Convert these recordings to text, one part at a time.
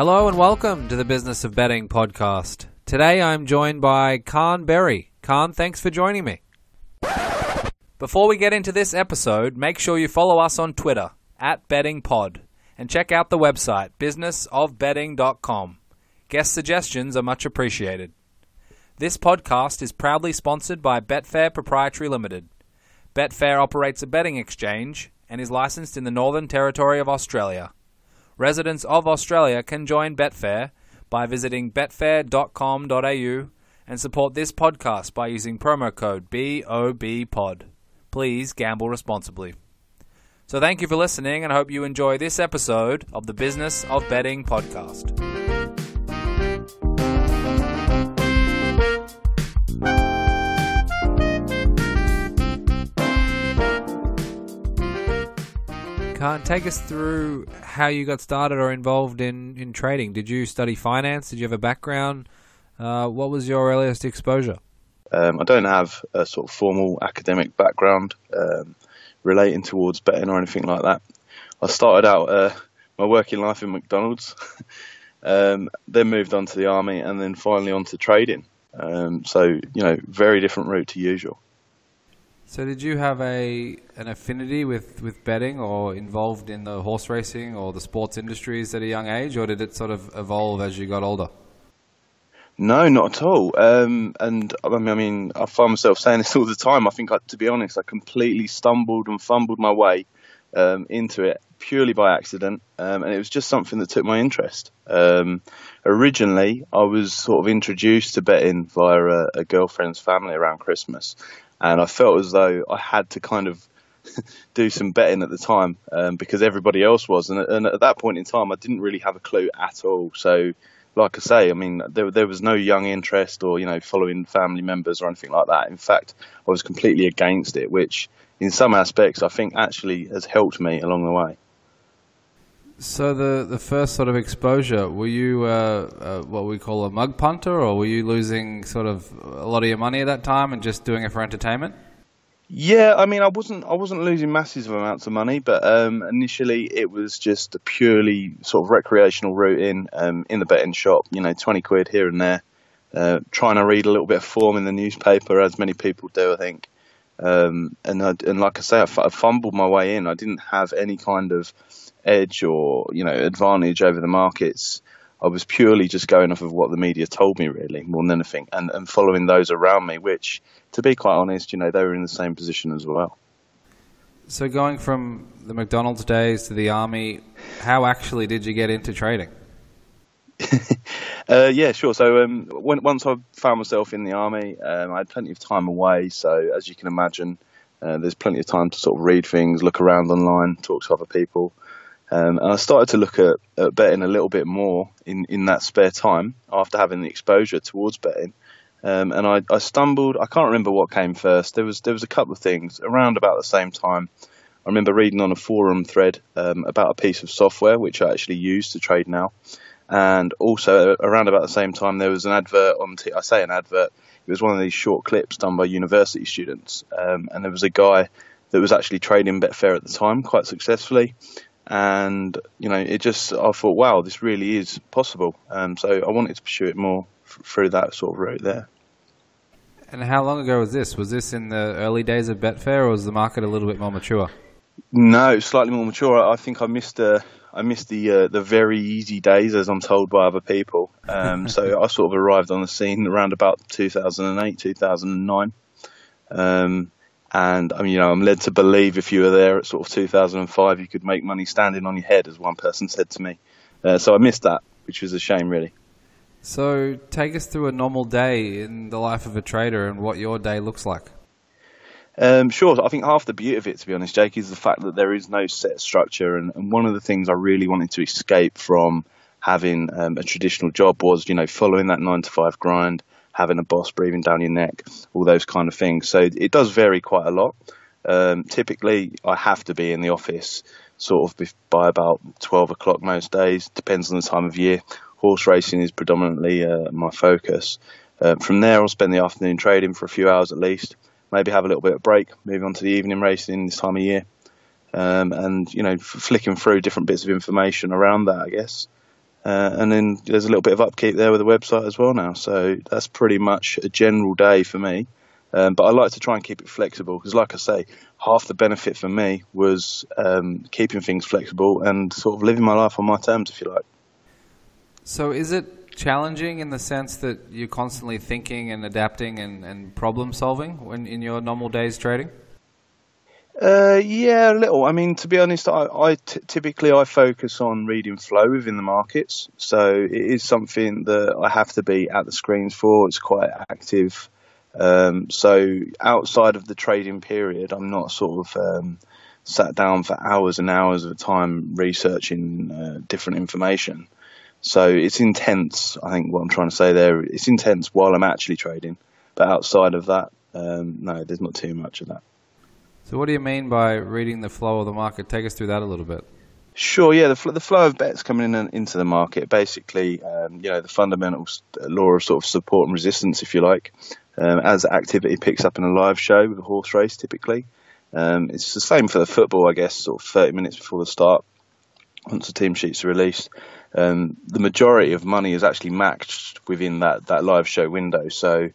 Hello and welcome to the Business of Betting podcast. Today I'm joined by Caan Berry. Caan, thanks for joining me. Before we get into this episode, make sure you follow us on Twitter at bettingpod and check out the website businessofbetting.com. Guest suggestions are much appreciated. This podcast is proudly sponsored by Betfair Proprietary Limited. Betfair operates a betting exchange and is licensed in the Northern Territory of Australia. Residents of Australia can join Betfair by visiting betfair.com.au and support this podcast by using promo code BOBPOD. Please gamble responsibly. So, thank you for listening and I hope you enjoy this episode of the Business of Betting podcast. Caan take us through how you got started or involved in, in trading. Did you study finance? Did you have a background? Uh, what was your earliest exposure? Um, I don't have a sort of formal academic background um, relating towards betting or anything like that. I started out uh, my working life in McDonald's, um, then moved on to the army, and then finally on to trading. Um, so you know, very different route to usual. So, did you have a an affinity with, with betting or involved in the horse racing or the sports industries at a young age, or did it sort of evolve as you got older? No, not at all. Um, and I mean, I mean, I find myself saying this all the time. I think, I, to be honest, I completely stumbled and fumbled my way um, into it purely by accident, um, and it was just something that took my interest. Um, originally, I was sort of introduced to betting via a, a girlfriend's family around Christmas, and I felt as though I had to kind of do some betting at the time um, because everybody else was, and, and, at that point in time, I didn't really have a clue at all. So, like I say, I mean, there, there was no young interest or you know following family members or anything like that. In fact, I was completely against it, which in some aspects I think actually has helped me along the way. So the the first sort of exposure, were you uh, uh, what we call a mug punter, or were you losing sort of a lot of your money at that time and just doing it for entertainment? Yeah, I mean, I wasn't I wasn't losing massive amounts of money, but um, initially it was just a purely sort of recreational route in um, in the betting shop. You know, twenty quid here and there, uh, trying to read a little bit of form in the newspaper, as many people do, I think. Um, and I, and like I say, I, f- I fumbled my way in. I didn't have any kind of edge or you know advantage over the markets. I was purely just going off of what the media told me, really, more than anything, and, and following those around me, which, to be quite honest, you know, they were in the same position as well. So, going from the McDonald's days to the army, how actually did you get into trading? uh, yeah, sure. So, um, when, once I found myself in the army, um, I had plenty of time away. So, as you can imagine, uh, there's plenty of time to sort of read things, look around online, talk to other people. Um, and I started to look at, at, betting a little bit more in, in that spare time after having the exposure towards betting. Um, and I, I, stumbled. I can't remember what came first. There was there was a couple of things around about the same time. I remember reading on a forum thread um, about a piece of software which I actually use to trade now, and also around about the same time there was an advert on. T- I say an advert. It was one of these short clips done by university students, um, and there was a guy that was actually trading Betfair at the time quite successfully and you know it just I thought wow this really is possible. Um, so I wanted to pursue it more f- through that sort of route there. And how long ago was this? Was this in the early days of Betfair or was the market a little bit more mature? No slightly more mature. I think I missed uh, I missed the uh, the very easy days as I'm told by other people. Um, so I sort of arrived on the scene around about 2008 2009 um, and I mean, you know, I'm led to believe if you were there at sort of 2005, you could make money standing on your head, as one person said to me. Uh, so I missed that, which was a shame, really. So take us through a normal day in the life of a trader and what your day looks like. Um, sure. I think half the beauty of it, to be honest, Jake, is the fact that there is no set structure. And, and one of the things I really wanted to escape from having um, a traditional job was, you know, following that nine to five grind, having a boss breathing down your neck, all those kind of things. So it does vary quite a lot. Um, typically, I have to be in the office sort of by about 12 o'clock most days, depends on the time of year. horse racing is predominantly uh, my focus. Uh, from there, I'll spend the afternoon trading for a few hours at least. Maybe have a little bit of break, move on to the evening racing this time of year, um, and you know, flicking through different bits of information around that, I guess. Uh, and then there's a little bit of upkeep there with the website as well now. So that's pretty much a general day for me. Um, but I like to try and keep it flexible because, like I say, half the benefit for me was um, keeping things flexible and sort of living my life on my terms, if you like. So, is it challenging in the sense that you're constantly thinking and adapting and, and problem solving when in your normal days trading? Uh, yeah, a little. I mean, to be honest, I, I t- typically I focus on reading flow within the markets, so it is something that I have to be at the screens for. It's quite active. Um, so outside of the trading period, I'm not sort of um, sat down for hours and hours of time researching uh, different information. So it's intense. I think what I'm trying to say there, it's intense while I'm actually trading, but outside of that, um, no, there's not too much of that. So, what do you mean by reading the flow of the market? Take us through that a little bit. Sure, yeah, the, fl- the flow of bets coming in into the market, basically, um, you know, the fundamental law of sort of support and resistance, if you like, um, as activity picks up in a live show with a horse race, typically. Um, it's the same for the football, I guess, sort of 30 minutes before the start, once the team sheets are released. Um, the majority of money is actually matched within that, that live show window. So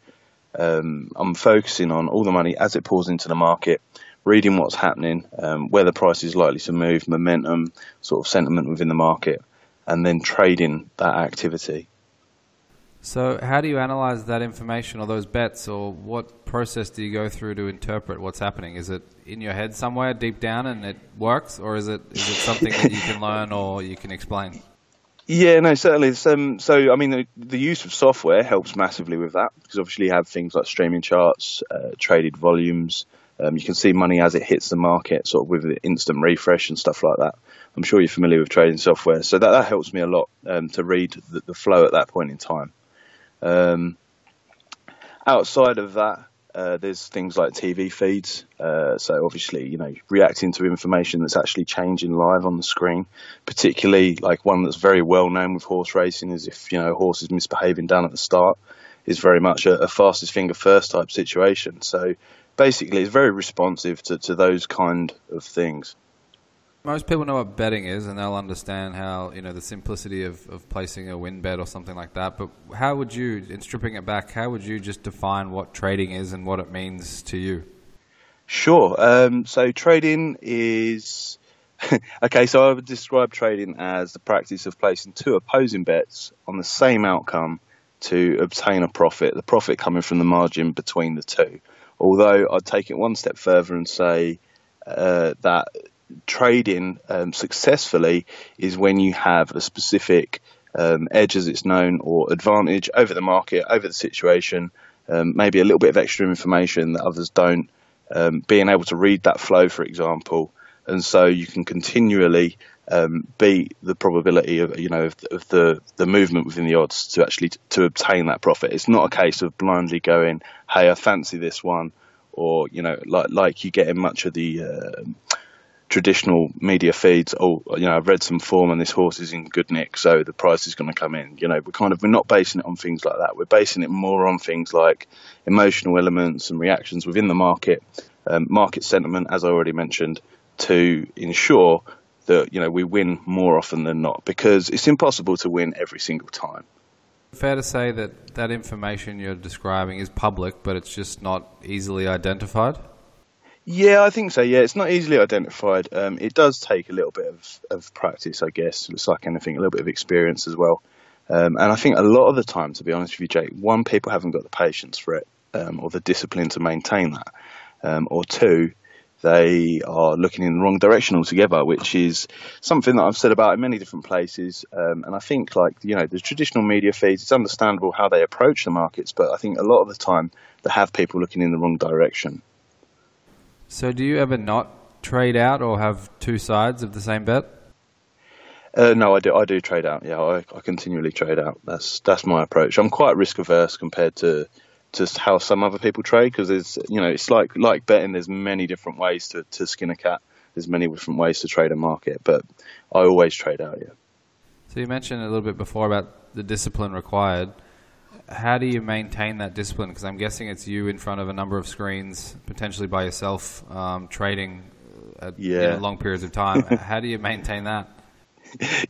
um, I'm focusing on all the money as it pours into the market reading what's happening, um, where the price is likely to move, momentum, sort of sentiment within the market, and then trading that activity. So, how do you analyze that information or those bets, or what process do you go through to interpret what's happening? Is it in your head somewhere deep down and it works, or is it is it something that you can learn or you can explain? Yeah, no, certainly. Um, so, I mean, the, the, use of software helps massively with that because obviously you have things like streaming charts, uh, traded volumes, um, you can see money as it hits the market, sort of with the instant refresh and stuff like that. I'm sure you're familiar with trading software, so that, that helps me a lot um, to read the, the, flow at that point in time. Um, outside of that, uh, there's things like TV feeds. Uh, so obviously, you know, reacting to information that's actually changing live on the screen, particularly like one that's very well known with horse racing is if you know a horse is misbehaving down at the start, is very much a, a fastest finger first type situation. So basically it's very responsive to, to those kind of things. Most people know what betting is, and they'll understand how you know the simplicity of, of placing a win bet or something like that. But how would you, in stripping it back, how would you just define what trading is and what it means to you? Sure. Um, so trading is okay. So I would describe trading as the practice of placing two opposing bets on the same outcome to obtain a profit. The profit coming from the margin between the two. Although I'd take it one step further and say uh, that trading um, successfully is when you have a specific um, edge, as it's known, or advantage over the market, over the situation, um, maybe a little bit of extra information that others don't, um, being able to read that flow, for example, and so you can continually um, beat the probability of you know of, of, the the movement within the odds to actually t- to obtain that profit. It's not a case of blindly going, "Hey, I fancy this one," or you know, like like you get in much of the uh, traditional media feeds. Oh, you know, I've read some form and this horse is in good nick, so the price is going to come in. You know, we're kind of we're not basing it on things like that. We're basing it more on things like emotional elements and reactions within the market, um, market sentiment, as I already mentioned, to ensure that you know we win more often than not because it's impossible to win every single time. Fair to say that that information you're describing is public, but it's just not easily identified. Yeah, I think so. Yeah, it's not easily identified. Um, it does take a little bit of, of practice, I guess. It's like anything, a little bit of experience as well. Um, and I think a lot of the time, to be honest with you, Jake, one, people haven't got the patience for it um, or the discipline to maintain that. Um, or two, they are looking in the wrong direction altogether, which is something that I've said about in many different places. Um, and I think, like, you know, the traditional media feeds, it's understandable how they approach the markets, but I think a lot of the time they have people looking in the wrong direction. So, do you ever not trade out or have two sides of the same bet? Uh, no, I do. I do trade out. Yeah, I, I continually trade out. That's that's my approach. I'm quite risk averse compared to to how some other people trade because there's you know it's like like betting there's many different ways to, to skin a cat there's many different ways to trade a market but i always trade out yeah So you mentioned a little bit before about the discipline required. How do you maintain that discipline? Because I'm guessing it's you in front of a number of screens, potentially by yourself, um, trading at you know, long periods of time. How do you maintain that?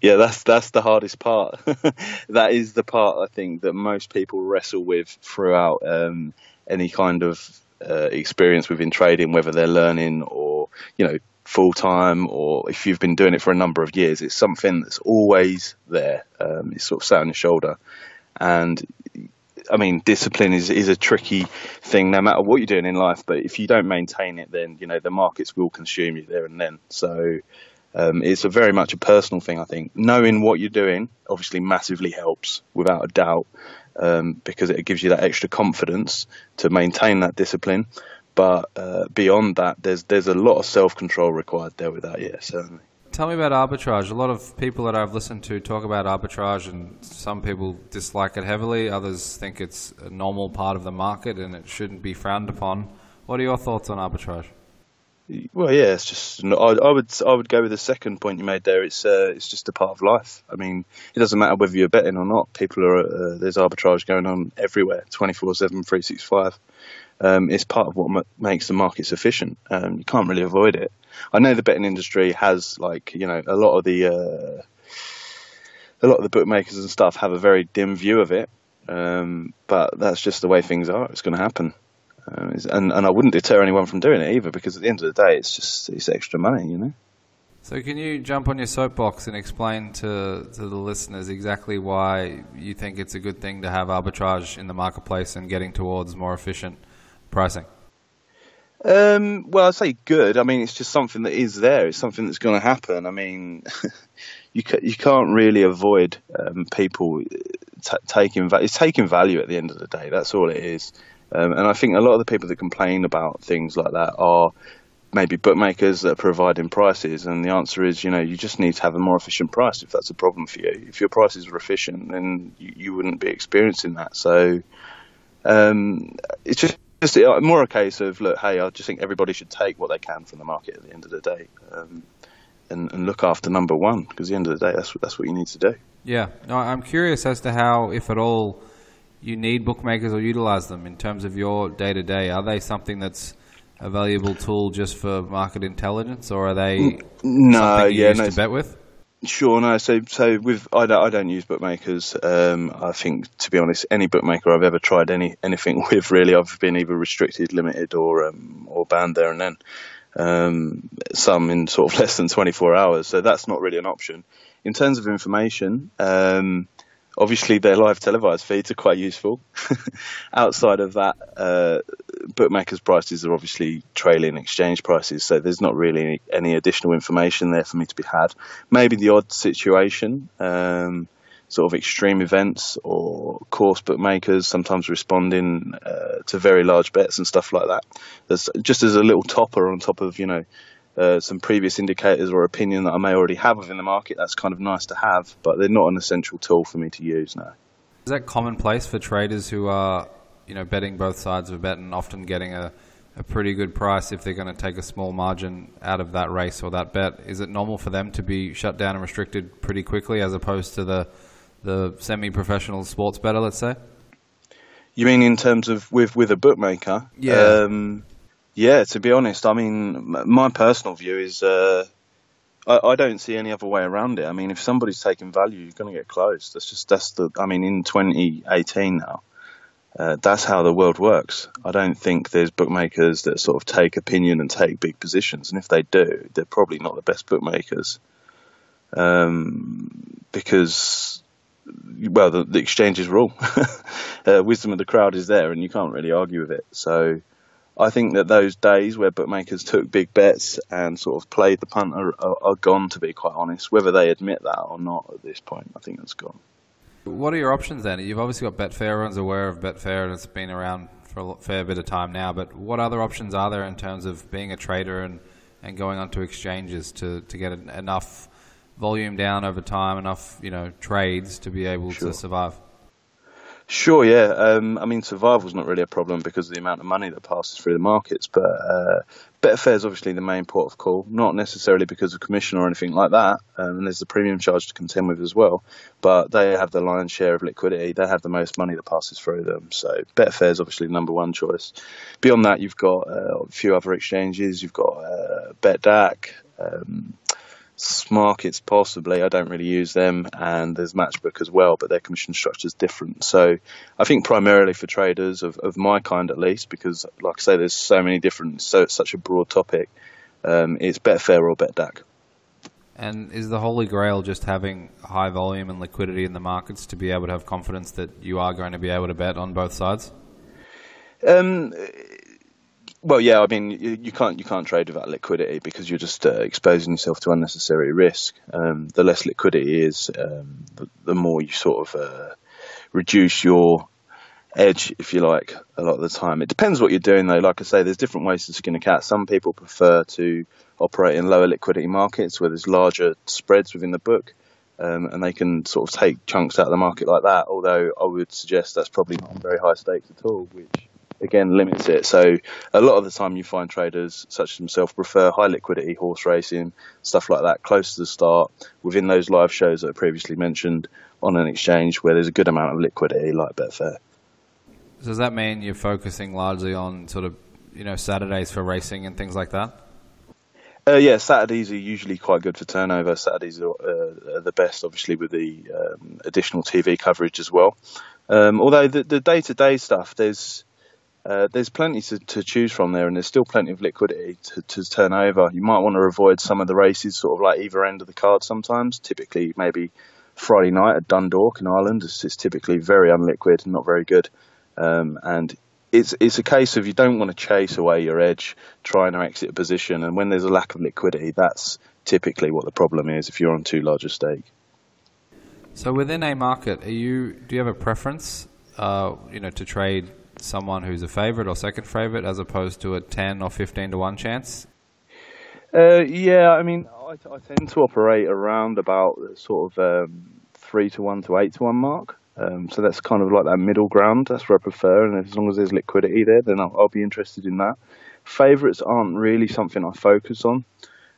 Yeah, that's that's the hardest part. that is the part I think that most people wrestle with throughout um, any kind of uh, experience within trading, whether they're learning or you know full time or if you've been doing it for a number of years. It's something that's always there. Um, it's sort of sat on your shoulder, and I mean, discipline is, is a tricky thing no matter what you're doing in life. But if you don't maintain it, then you know the markets will consume you there and then. So um, it's a very much a personal thing. I think knowing what you're doing obviously massively helps, without a doubt, um, because it gives you that extra confidence to maintain that discipline. But uh, beyond that, there's there's a lot of self control required there with that. Yeah, certainly. Tell me about arbitrage. A lot of people that I've listened to talk about arbitrage, and some people dislike it heavily. Others think it's a normal part of the market and it shouldn't be frowned upon. What are your thoughts on arbitrage? Well, yeah, it's just. I, I would I would go with the second point you made there. It's uh, it's just a part of life. I mean, it doesn't matter whether you're betting or not. People are uh, there's arbitrage going on everywhere, 24/7, 365. Um, it's part of what ma- makes the markets efficient. Um, you can't really avoid it. I know the betting industry has like you know a lot of the uh, a lot of the bookmakers and stuff have a very dim view of it, um, but that's just the way things are. It's going to happen. Um, and and I wouldn't deter anyone from doing it either because at the end of the day, it's just it's extra money, you know. So, can you jump on your soapbox and explain to, to the listeners exactly why you think it's a good thing to have arbitrage in the marketplace and getting towards more efficient pricing? Um, well, I say good. I mean, it's just something that is there. It's something that's going to happen. I mean, you ca- you can't really avoid um, people t- taking va- it's taking value at the end of the day. That's all it is. Um, and I think a lot of the people that complain about things like that are maybe bookmakers that are providing prices. And the answer is, you know, you just need to have a more efficient price if that's a problem for you. If your prices were efficient, then you, you wouldn't be experiencing that. So um, it's just, just uh, more a case of look, hey, I just think everybody should take what they can from the market at the end of the day, um, and, and look after number one because at the end of the day, that's what- that's what you need to do. Yeah, I'm curious as to how, if at all, you need bookmakers or utilize them in terms of your day to day. Are they something that's a valuable tool just for market intelligence, or are they No, yeah, used no, to bet with? Sure, no. So, so with I don't, I don't use bookmakers. Um, I think, to be honest, any bookmaker I've ever tried any anything with, really, I've been either restricted, limited, or um, or banned there and then. Um, some in sort of less than 24 hours. So that's not really an option. In terms of information, um, obviously their live televised feeds are quite useful. Outside of that, uh, bookmakers' prices are obviously trailing exchange prices, so there's not really any, any additional information there for me to be had. Maybe the odd situation, um, sort of extreme events or course bookmakers sometimes responding uh, to very large bets and stuff like that. There's just as a little topper on top of you know. Uh, some previous indicators or opinion that I may already have within the market. That's kind of nice to have, but they're not an essential tool for me to use now. Is that commonplace for traders who are, you know, betting both sides of a bet and often getting a, a pretty good price if they're going to take a small margin out of that race or that bet? Is it normal for them to be shut down and restricted pretty quickly as opposed to the the semi-professional sports bettor, let's say? You mean in terms of with with a bookmaker? Yeah. Um, yeah. To be honest, I mean, my personal view is uh, I, I don't see any other way around it. I mean, if somebody's taking value, you're going to get closed. That's just that's the. I mean, in 2018 now, uh, that's how the world works. I don't think there's bookmakers that sort of take opinion and take big positions, and if they do, they're probably not the best bookmakers. Um, because well, the, the exchanges rule. uh, wisdom of the crowd is there, and you can't really argue with it. So, I think that those days where bookmakers took big bets and sort of played the punt are, are, are gone. To be quite honest, whether they admit that or not at this point, I think that's gone. What are your options then? You've obviously got Betfair. Everyone's aware of Betfair, and it's been around for a fair bit of time now. But what other options are there in terms of being a trader and, and going onto exchanges to, to get enough volume down over time, enough you know trades to be able Sure. to survive? Sure, yeah. Um, I mean, survival's not really a problem because of the amount of money that passes through the markets, but uh, Betfair is obviously the main port of call, not necessarily because of commission or anything like that, um, and there's the premium charge to contend with as well, but they have the lion's share of liquidity, they have the most money that passes through them, so Betfair is obviously the number one choice. Beyond that, you've got uh, a few other exchanges, you've got uh, BetDAQ, um, Smarkets possibly. I don't really use them, and there's Matchbook as well, but their commission structure is different. So I think primarily for traders of, of my kind at least, because like I say, there's so many different, so it's such a broad topic. Um, it's Betfair or BetDAQ. And is the holy grail just having high volume and liquidity in the markets to be able to have confidence that you are going to be able to bet on both sides? Um, well, yeah, I mean, you, can't you can't trade without liquidity because you're just uh, exposing yourself to unnecessary risk. Um, the less liquidity is, um, the, the, more you sort of uh, reduce your edge, if you like. A lot of the time, it depends what you're doing, though. Like I say, there's different ways to skin a cat. Some people prefer to operate in lower liquidity markets where there's larger spreads within the book. Um, and they can sort of take chunks out of the market like that. Although I would suggest that's probably not very high stakes at all, which again limits it. So a lot of the time you find traders such as myself prefer high liquidity horse racing, stuff like that, close to the start, within those live shows that I previously mentioned on an exchange where there's a good amount of liquidity like Betfair. Does that mean you're focusing largely on sort of you know Saturdays for racing and things like that? Uh, yeah, Saturdays are usually quite good for turnover. Saturdays are, uh, are the best, obviously, with the um, additional TV coverage as well. Um, although the day to day stuff, there's uh, there's plenty to, to, choose from there, and there's still plenty of liquidity to, to, turn over. You might want to avoid some of the races, sort of like either end of the card. Sometimes, typically, maybe Friday night at Dundalk in Ireland, it's, it's typically very unliquid and not very good. Um, and it's it's a case of you don't want to chase away your edge, trying to exit a position, and when there's a lack of liquidity, that's typically what the problem is if you're on too large a stake. So within a market, are you do you have a preference, uh, you know, to trade someone who's a favourite or second favourite as opposed to a 10 or 15 to 1 chance? Uh, yeah, I mean, I, I, tend to operate around about sort of um, 3 to 1 to 8 to 1 mark. Um, so that's kind of like that middle ground. That's where I prefer. And as long as there's liquidity there, then I'll, I'll be interested in that. Favourites aren't really something I focus on.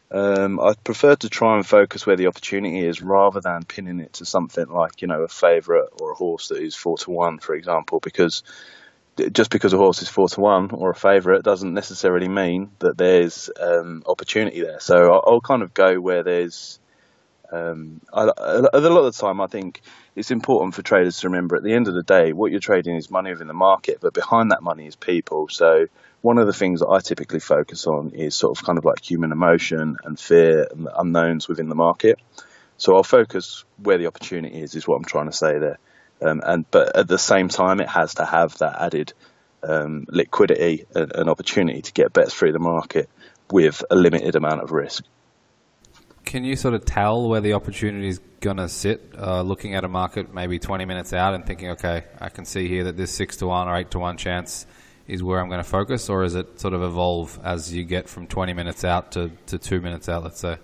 Um, I prefer to try and focus where the opportunity is rather than pinning it to something like, you know, a favourite or a horse that is 4 to 1, for example, because just because a horse is four to one or a favourite doesn't necessarily mean that there's um, opportunity there. So I'll, I'll, kind of go where there's. Um, I, a lot of the time, I think it's important for traders to remember at the end of the day, what you're trading is money within the market, but behind that money is people. So one of the things that I typically focus on is sort of kind of like human emotion and fear and the unknowns within the market. So I'll focus where the opportunity is, is what I'm trying to say there. Um, and but at the same time, it has to have that added um, liquidity and, and, opportunity to get bets through the market with a limited amount of risk. Can you sort of tell where the opportunity is going to sit? Uh, looking at a market maybe 20 minutes out and thinking, okay, I can see here that this six to one or eight to one chance is where I'm going to focus, or is it sort of evolve as you get from 20 minutes out to, to two minutes out, let's say?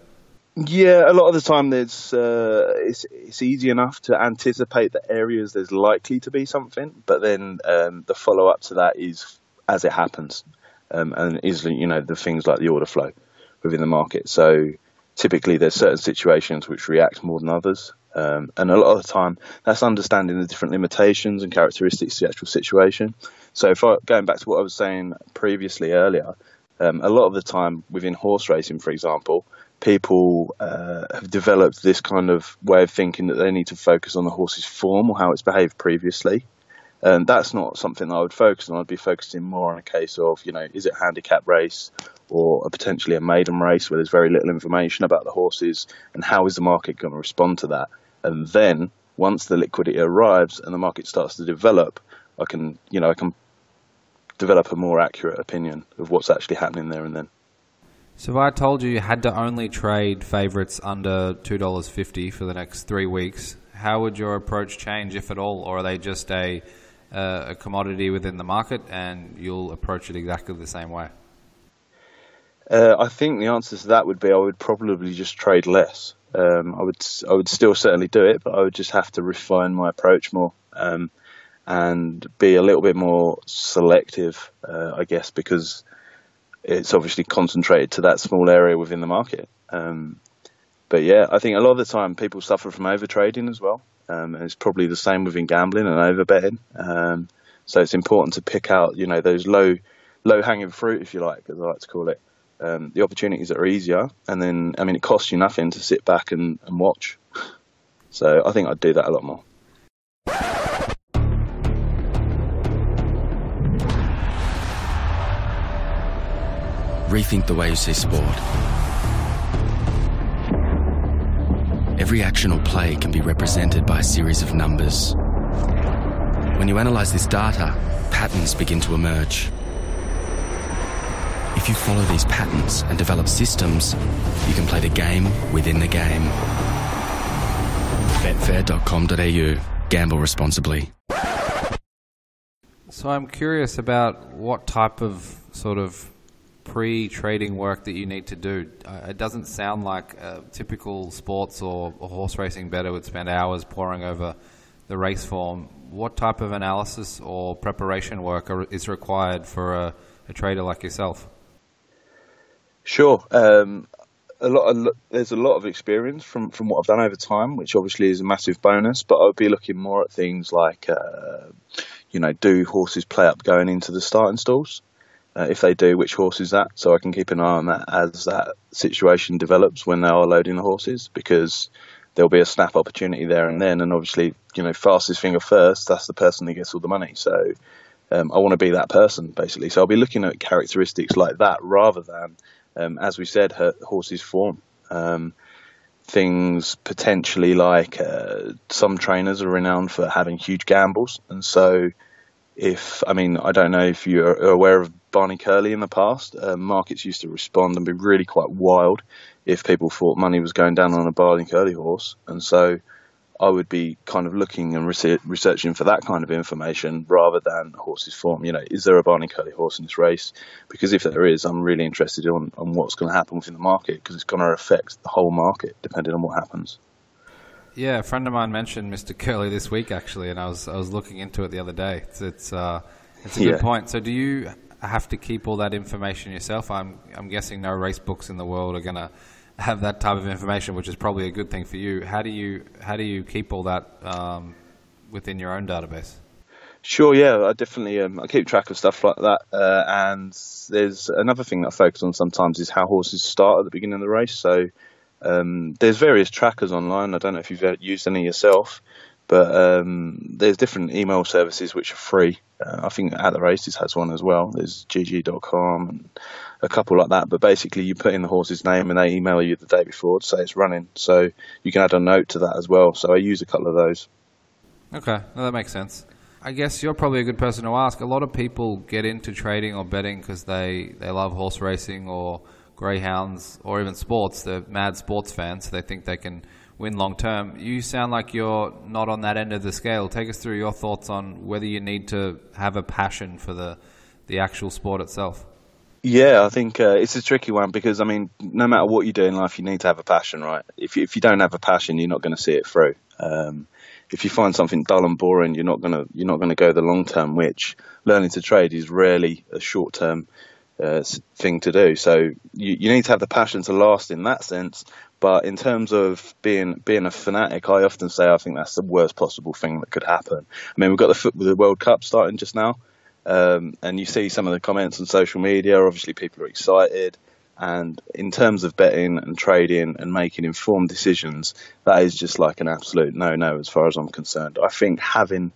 Yeah, a lot of the time there's uh, it's it's easy enough to anticipate the areas there's likely to be something, but then um, the follow up to that is as it happens, um, and is you know the things like the order flow within the market. So typically there's certain situations which react more than others, um, and a lot of the time that's understanding the different limitations and characteristics of the actual situation. So if I, going back to what I was saying previously earlier, um, a lot of the time within horse racing, for example people uh, have developed this kind of way of thinking that they need to focus on the horse's form or how it's behaved previously. And that's not something that I would focus on. I'd be focusing more on a case of, you know, is it a handicap race or a potentially a maiden race where there's very little information about the horses and how is the market going to respond to that? And then once the liquidity arrives and the market starts to develop, I can, you know, I can develop a more accurate opinion of what's actually happening there and then. So if I told you you had to only trade favourites under two dollars fifty for the next three weeks, how would your approach change, if at all, or are they just a uh, a commodity within the market and you'll approach it exactly the same way? Uh, I think the answer to that would be I would probably just trade less. Um, I would I would still certainly do it, but I would just have to refine my approach more. Um, and be a little bit more selective, uh, I guess, because it's obviously concentrated to that small area within the market. Um, but yeah, I think a lot of the time people suffer from overtrading as well. Um, and it's probably the same within gambling and overbetting. Um, so it's important to pick out, you know, those low, low hanging fruit, if you like, as I like to call it. Um, the opportunities that are easier, and then I mean, it costs you nothing to sit back and, and watch. So I think I'd do that a lot more. Rethink the way you see sport. Every action or play can be represented by a series of numbers. When you analyse this data, patterns begin to emerge. If you follow these patterns and develop systems, you can play the game within the game. Betfair.com.au. Gamble responsibly. So I'm curious about what type of sort of pre-trading work that you need to do. Uh, it doesn't sound like a typical sports or, or, horse racing bettor would spend hours poring over the race form. What type of analysis or preparation work are, is required for a, a, trader like yourself? Sure. Um, a lot of, there's a lot of experience from, from what I've done over time, which obviously is a massive bonus. But I would be looking more at things like, uh, you know, do horses play up going into the starting stalls? Uh, if they do, which horse is that? So I can keep an eye on that as that situation develops when they are loading the horses, because there'll be a snap opportunity there and then. And obviously, you know, fastest finger first, that's the person that gets all the money. So um, I want to be that person, basically. So I'll be looking at characteristics like that rather than, um, as we said, her horse's form. Um, things potentially like uh, some trainers are renowned for having huge gambles, and so if I mean I don't know if you're aware of Barney Curley in the past. Uh, markets used to respond and be really quite wild if people thought money was going down on a Barney Curley horse, and so I would be kind of looking and researching for that kind of information rather than horse's form. You know, is there a Barney Curley horse in this race? Because if there is, I'm really interested on, on what's going to happen within the market because it's going to affect the whole market depending on what happens. Yeah, a friend of mine mentioned Mr. Curley this week actually, and I was I was looking into it the other day. It's it's, uh, it's a good yeah. point. So, do you have to keep all that information yourself? I'm I'm guessing no race books in the world are going to have that type of information, which is probably a good thing for you. How do you how do you keep all that um, within your own database? Sure, yeah, I definitely um, I keep track of stuff like that. Uh, and there's another thing that I focus on sometimes is how horses start at the beginning of the race. So um, there's various trackers online. I don't know if you've used any yourself, but um, there's different email services which are free. Uh, I think At the Races has one as well. There's GG.com and a couple like that. But basically, you put in the horse's name and they email you the day before to say it's running. So you can add a note to that as well. So I use a couple of those. Okay, well, that makes sense. I guess you're probably a good person to ask. A lot of people get into trading or betting because they, they love horse racing or greyhounds or even sports. They're mad sports fans. So they think they can win long term. You sound like you're not on that end of the scale. Take us through your thoughts on whether you need to have a passion for the the actual sport itself. Yeah, I think uh, it's a tricky one because I mean, no matter what you do in life, you need to have a passion, right? If you, if you don't have a passion, you're not going to see it through. Um, if you find something dull and boring, you're not gonna you're not gonna go the long term. Which learning to trade is rarely a short term uh, thing to do. So you, you need to have the passion to last in that sense. But in terms of being being a fanatic, I often say I think that's the worst possible thing that could happen. I mean, we've got the the World Cup starting just now, um, and you see some of the comments on social media. Obviously, people are excited. And in terms of betting and trading and making informed decisions, that is just like an absolute no no as far as I'm concerned. I think having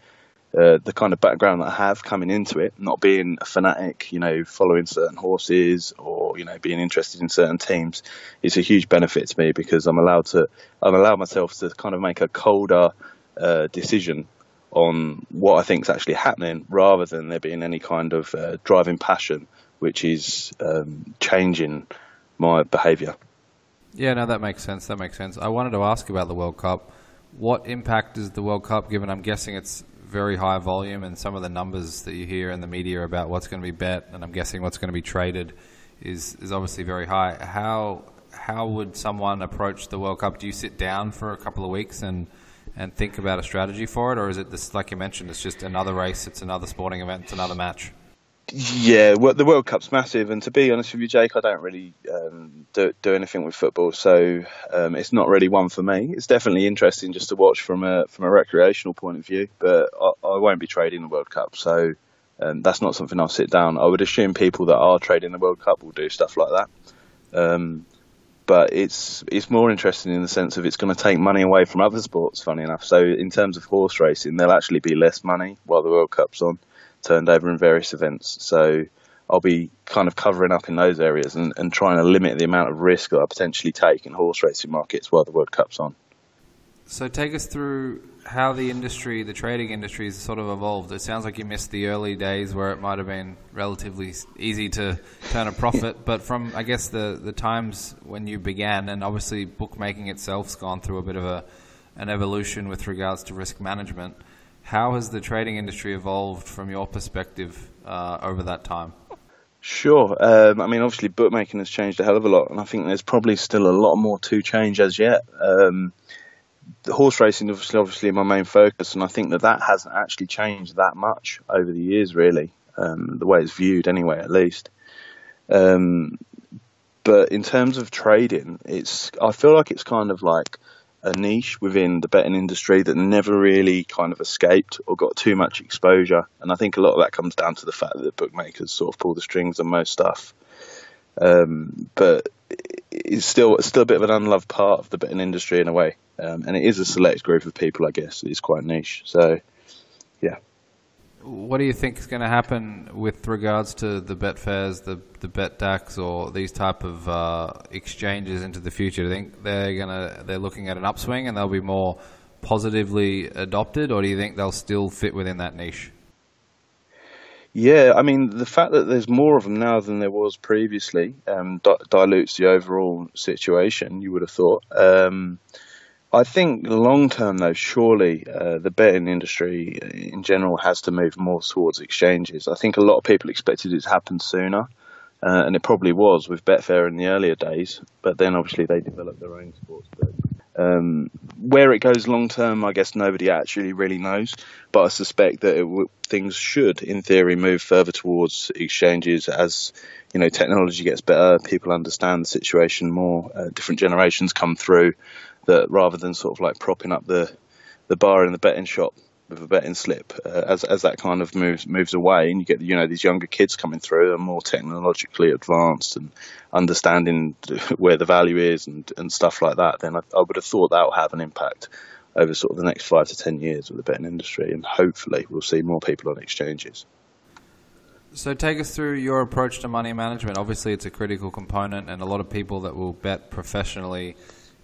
uh, the kind of background that I have coming into it, not being a fanatic, you know, following certain horses or you know being interested in certain teams, is a huge benefit to me because I'm allowed to I'm allowed myself to kind of make a colder uh, decision on what I think is actually happening, rather than there being any kind of uh, driving passion which is um, changing my behaviour. Yeah, no, that makes sense. That makes sense. I wanted to ask about the World Cup. What impact does the World Cup, given I'm guessing it's very high volume, and some of the numbers that you hear in the media about what's going to be bet, and I'm guessing what's going to be traded, is is obviously very high. How how would someone approach the World Cup? Do you sit down for a couple of weeks and and think about a strategy for it, or is it this like you mentioned? It's just another race, it's another sporting event, it's another match. Yeah, well, the World Cup's massive, and to be honest with you, Jake, I don't really um, do, do anything with football, so um, it's not really one for me. It's definitely interesting just to watch from a from a recreational point of view, but I, I won't be trading the World Cup, so um, that's not something I'll sit down. I would assume people that are trading the World Cup will do stuff like that. Um, but it's it's more interesting in the sense of it's going to take money away from other sports. Funny enough, so in terms of horse racing, there'll actually be less money while the World Cup's on turned over in various events. So I'll be kind of covering up in those areas and, and trying to limit the amount of risk that I potentially take in horse racing markets while the World Cup's on. So take us through how the industry, the trading industry, has sort of evolved. It sounds like you missed the early days where it might have been relatively easy to turn a profit, but from I guess the the times when you began, and obviously bookmaking itself's gone through a bit of a an evolution with regards to risk management. How has the trading industry evolved from your perspective uh, over that time? Sure. Um, I mean, obviously, bookmaking has changed a hell of a lot, and I think there's probably still a lot more to change as yet. Um, the horse racing is obviously my main focus, and I think that that hasn't actually changed that much over the years, really. Um, the way it's viewed, anyway, at least. Um, but in terms of trading, it's I feel like it's kind of like a niche within the betting industry that never really kind of escaped or got too much exposure. And I think a lot of that comes down to the fact that the bookmakers sort of pull the strings on most stuff. Um, but it's still it's still a bit of an unloved part of the betting industry in a way, um, and it is a select group of people, I guess. It's quite niche. So, what do you think is going to happen with regards to the Betfairs, the the BetDAQs, or these type of uh, exchanges into the future? Do you think they're gonna they're looking at an upswing and they'll be more positively adopted, or do you think they'll still fit within that niche? Yeah, I mean the fact that there's more of them now than there was previously um, dilutes the overall situation. You would have thought. Um, I think long term, though, surely uh, the betting industry in general has to move more towards exchanges. I think a lot of people expected it to happen sooner, uh, and it probably was with Betfair in the earlier days. But then obviously they developed their own sports book. Um, where it goes long term, I guess nobody actually really knows. But I suspect that w- things should, in theory, move further towards exchanges as you know technology gets better, people understand the situation more, uh, different generations come through that rather than sort of like propping up the the bar in the betting shop with a betting slip, uh, as as that kind of moves moves away, and you get you know these younger kids coming through, are more technologically advanced and understanding where the value is and and stuff like that. Then I, I would have thought that will have an impact over sort of the next five to ten years of the betting industry, and hopefully we'll see more people on exchanges. So take us through your approach to money management. Obviously, it's a critical component, and a lot of people that will bet professionally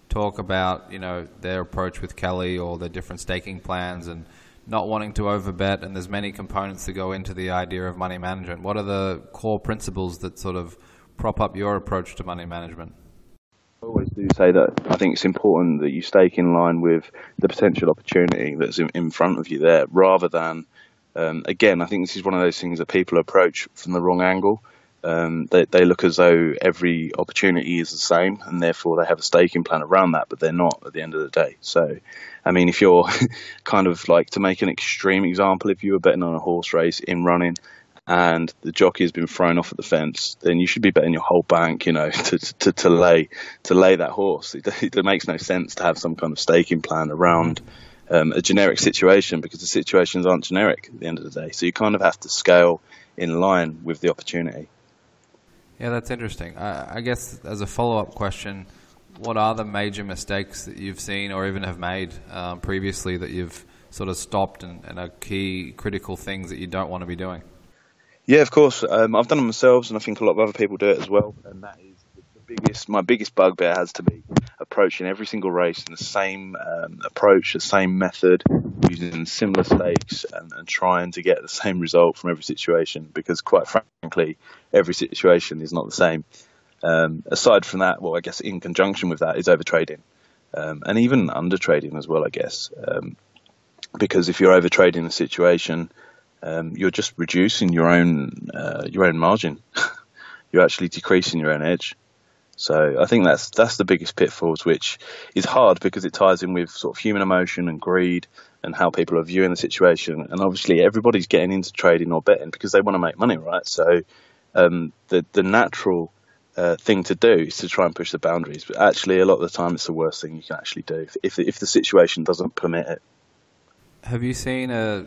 talk about you know their approach with Kelly or their different staking plans and not wanting to overbet. And there's many components that go into the idea of money management. What are the core principles that sort of prop up your approach to money management? I always do say that I think it's important that you stake in line with the potential opportunity that's in, in front of you there, rather than um, again, I think this is one of those things that people approach from the wrong angle. Um, they, they look as though every opportunity is the same, and therefore they have a staking plan around that, but they're not at the end of the day. So, I mean, if you're kind of like to make an extreme example, if you were betting on a horse race in running and the jockey has been thrown off at the fence, then you should be betting your whole bank, you know, to, to, to lay to lay that horse. It, it, makes no sense to have some kind of staking plan around um, a generic situation because the situations aren't generic at the end of the day. So you kind of have to scale in line with the opportunity. Yeah, that's interesting. I, I guess as a follow up question, what are the major mistakes that you've seen or even have made um, previously that you've sort of stopped and, and, are key critical things that you don't want to be doing? Yeah, of course. Um, I've done them myself, and I think a lot of other people do it as well. And that is the biggest, my biggest bugbear has to be approaching every single race in the same um, approach, the same method, using similar stakes, and, and, trying to get the same result from every situation. Because quite frankly, every situation is not the same. Um, aside from that, well, I guess in conjunction with that is overtrading, um, and even undertrading as well. I guess um, because if you're over trading a situation, um, you're just reducing your own uh, your own margin. you're actually decreasing your own edge. So I think that's that's the biggest pitfalls, which is hard because it ties in with sort of human emotion and greed and how people are viewing the situation. And obviously, everybody's getting into trading or betting because they want to make money, right? So um, the the natural uh, thing to do is to try and push the boundaries. But actually, a lot of the time, it's the worst thing you can actually do if if, if the situation doesn't permit it. Have you seen a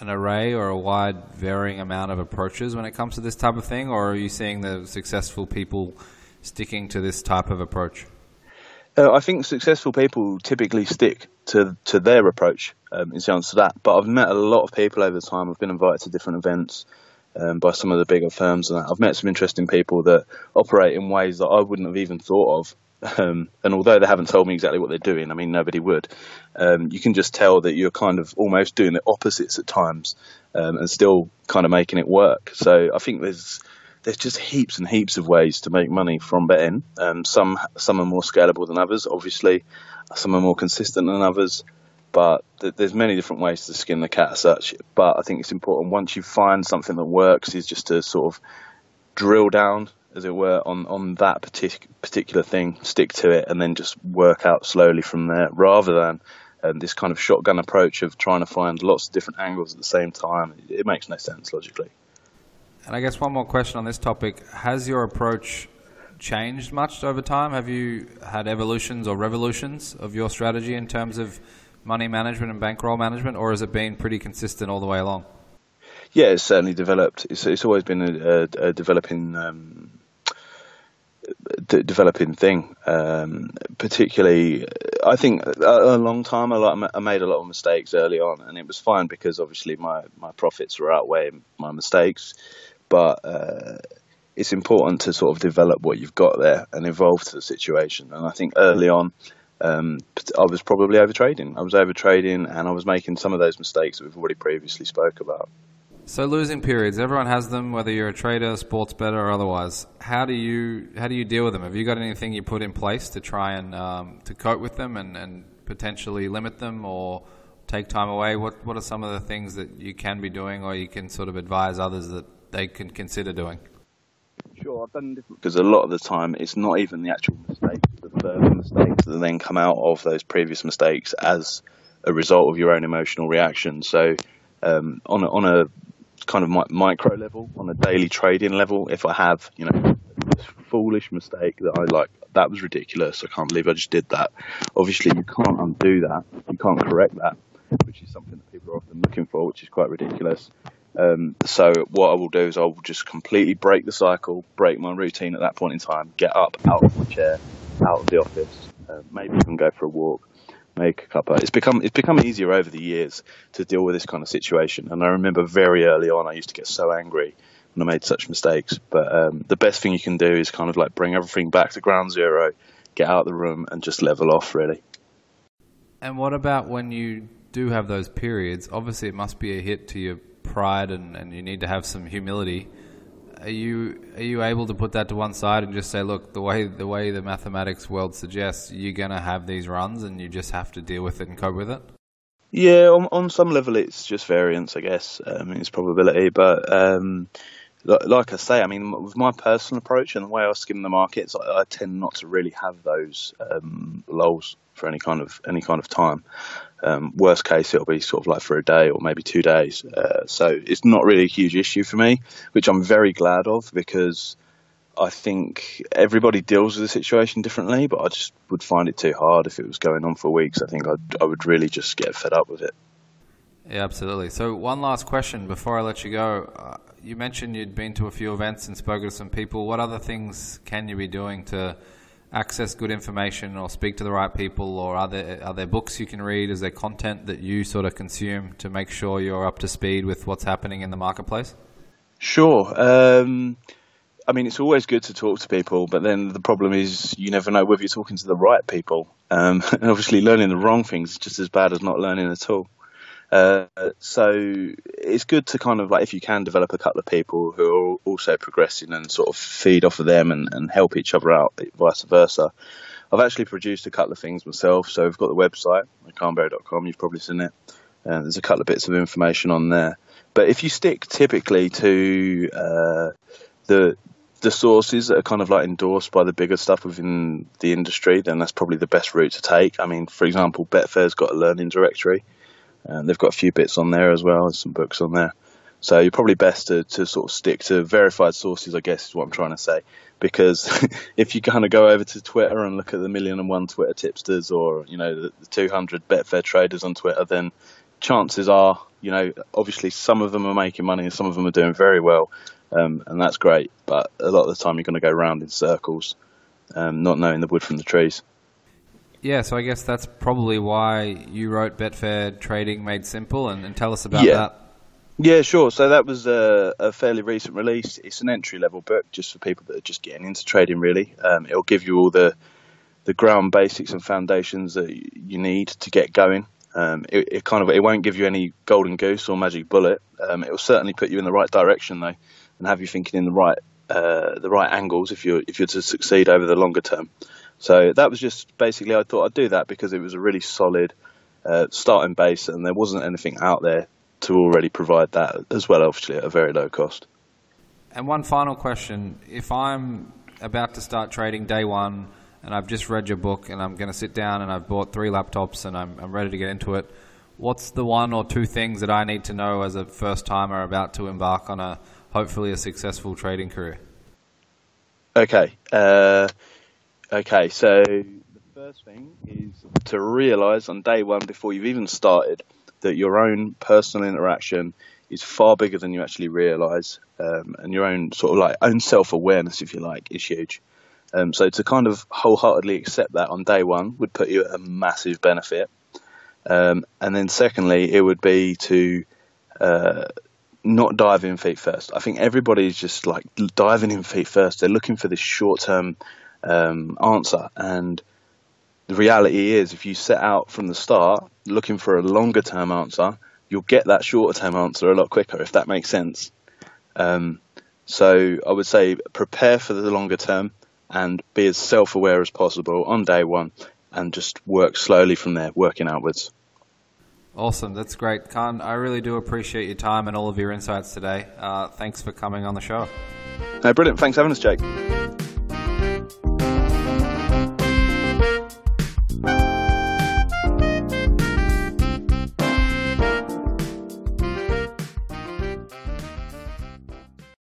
an array or a wide varying amount of approaches when it comes to this type of thing, or are you seeing the successful people sticking to this type of approach? Uh, I think successful people typically stick to to their approach. Um, is the answer to that. But I've met a lot of people over the time. I've been invited to different events um, by some of the bigger firms, and I've met some interesting people that operate in ways that I wouldn't have even thought of. Um, and although they haven't told me exactly what they're doing, I mean nobody would. Um, you can just tell that you're kind of almost doing the opposites at times, um, and still kind of making it work. So I think there's there's just heaps and heaps of ways to make money from betting. Um, some some are more scalable than others, obviously. Some are more consistent than others. But th- there's many different ways to skin the cat as such. But I think it's important once you find something that works, is just to sort of drill down, as it were, on on that partic- particular thing, stick to it, and then just work out slowly from there, rather than um, this kind of shotgun approach of trying to find lots of different angles at the same time. It, it makes no sense logically. And I guess one more question on this topic: Has your approach changed much over time? Have you had evolutions or revolutions of your strategy in terms of money management and bankroll management, or has it been pretty consistent all the way along? Yeah, it's certainly developed. It's, it's always been a, a, a developing um, developing thing. Um, particularly, I think a, a long time I, I made a lot of mistakes early on, and it was fine because obviously my, my profits were outweighing my mistakes but uh, it's important to sort of develop what you've got there and evolve to the situation. And I think early on, um, I was probably overtrading. I was overtrading, and I was making some of those mistakes that we've already previously spoke about. So losing periods, everyone has them, whether you're a trader, sports bettor, or otherwise. How do you how do you deal with them? Have you got anything you put in place to try and um, to cope with them and, and potentially limit them or take time away? What what are some of the things that you can be doing, or you can sort of advise others that they can consider doing? Sure, I've done different because a lot of the time it's not even the actual mistakes, the further mistakes that then come out of those previous mistakes as a result of your own emotional reaction. So, um, on a, on a kind of mi- micro level, on a daily trading level, if I have you know this foolish mistake that I like, that was ridiculous. I can't believe I just did that. Obviously, you can't undo that. You can't correct that, which is something that people are often looking for, which is quite ridiculous. Um, so what I will do is I will just completely break the cycle, break my routine at that point in time, get up out of my chair, out of the office, uh, maybe even go for a walk, make a cuppa. It's become it's become easier over the years to deal with this kind of situation. And I remember very early on, I used to get so angry when I made such mistakes. But um, the best thing you can do is kind of like bring everything back to ground zero, get out of the room, and just level off really. And what about when you do have those periods? Obviously, it must be a hit to your pride and, and you need to have some humility. Are you are you able to put that to one side and just say, look, the way the way the mathematics world suggests, you're to have these runs and you just have to deal with it and cope with it? Yeah, on, on some level, it's just variance, I guess. Um, it's probability, but um, like, like, I say, I mean, with my personal approach and the way I skim the markets, I, I tend not to really have those um, lulls for any kind of any kind of time. Um, worst case, it'll be sort of like for a day or maybe two days. Uh, so it's not really a huge issue for me, which I'm very glad of because I think everybody deals with the situation differently. But I just would find it too hard if it was going on for weeks. I think I'd, I would really just get fed up with it. Yeah, absolutely. So one last question before I let you go. Uh, you mentioned you'd been to a few events and spoken to some people. What other things can you be doing to access good information or speak to the right people or are there, are there books you can read? Is there content that you sort of consume to make sure you're up to speed with what's happening in the marketplace? Sure. Um, I mean, it's always good to talk to people, but then the problem is you never know whether you're talking to the right people. Um, and obviously, learning the wrong things is just as bad as not learning at all. Uh, so it's good to kind of like if you can develop a couple of people who are also progressing and sort of feed off of them and, and help each other out, vice versa. I've actually produced a couple of things myself. So we've got the website, caanberry.com. You've probably seen it. Uh, there's a couple of bits of information on there. But if you stick typically to uh, the the sources that are kind of like endorsed by the bigger stuff within the industry, then that's probably the best route to take. I mean, for example, Betfair's got a learning directory, and they've got a few bits on there as well, and some books on there. So you're probably best to, to sort of stick to verified sources, I guess is what I'm trying to say. Because if you kind of go over to Twitter and look at the million and one Twitter tipsters or, you know, the, the 200 Betfair traders on Twitter, then chances are, you know, obviously some of them are making money and some of them are doing very well. Um, and that's great. But a lot of the time you're going to go round in circles, um, not knowing the wood from the trees. Yeah, so I guess that's probably why you wrote Betfair Trading Made Simple, and, and tell us about Yeah. that. Yeah, sure. So that was a, a fairly recent release. It's an entry level book just for people that are just getting into trading. Really, um, it'll give you all the the ground basics and foundations that you need to get going. Um, it, it kind of it won't give you any golden goose or magic bullet. Um, it will certainly put you in the right direction though, and have you thinking in the right uh, the right angles if you're if you're to succeed over the longer term. So that was just basically I thought I'd do that because it was a really solid uh, starting base and there wasn't anything out there to already provide that as well, obviously at a very low cost. And one final question: If I'm about to start trading day one, and I've just read your book, and I'm going to sit down and I've bought three laptops, and I'm, I'm ready to get into it, what's the one or two things that I need to know as a first timer about to embark on a hopefully a successful trading career? Okay. Uh, okay. So the first thing is to realise on day one, before you've even started, that your own personal interaction is far bigger than you actually realise, um, and your own sort of like own self awareness, if you like, is huge. Um, so to kind of wholeheartedly accept that on day one would put you at a massive benefit. Um, and then secondly, it would be to uh, not dive in feet first. I think everybody's just like diving in feet first. They're looking for this short term um, answer. And the reality is, if you set out from the start looking for a longer term answer, you'll get that shorter term answer a lot quicker, if that makes sense. Um, so I would say prepare for the longer term and be as self aware as possible on day one and just work slowly from there, working outwards. Awesome, that's great, Caan. I really do appreciate your time and all of your insights today. Uh, thanks for coming on the show. No, brilliant. Thanks for having us, Jake.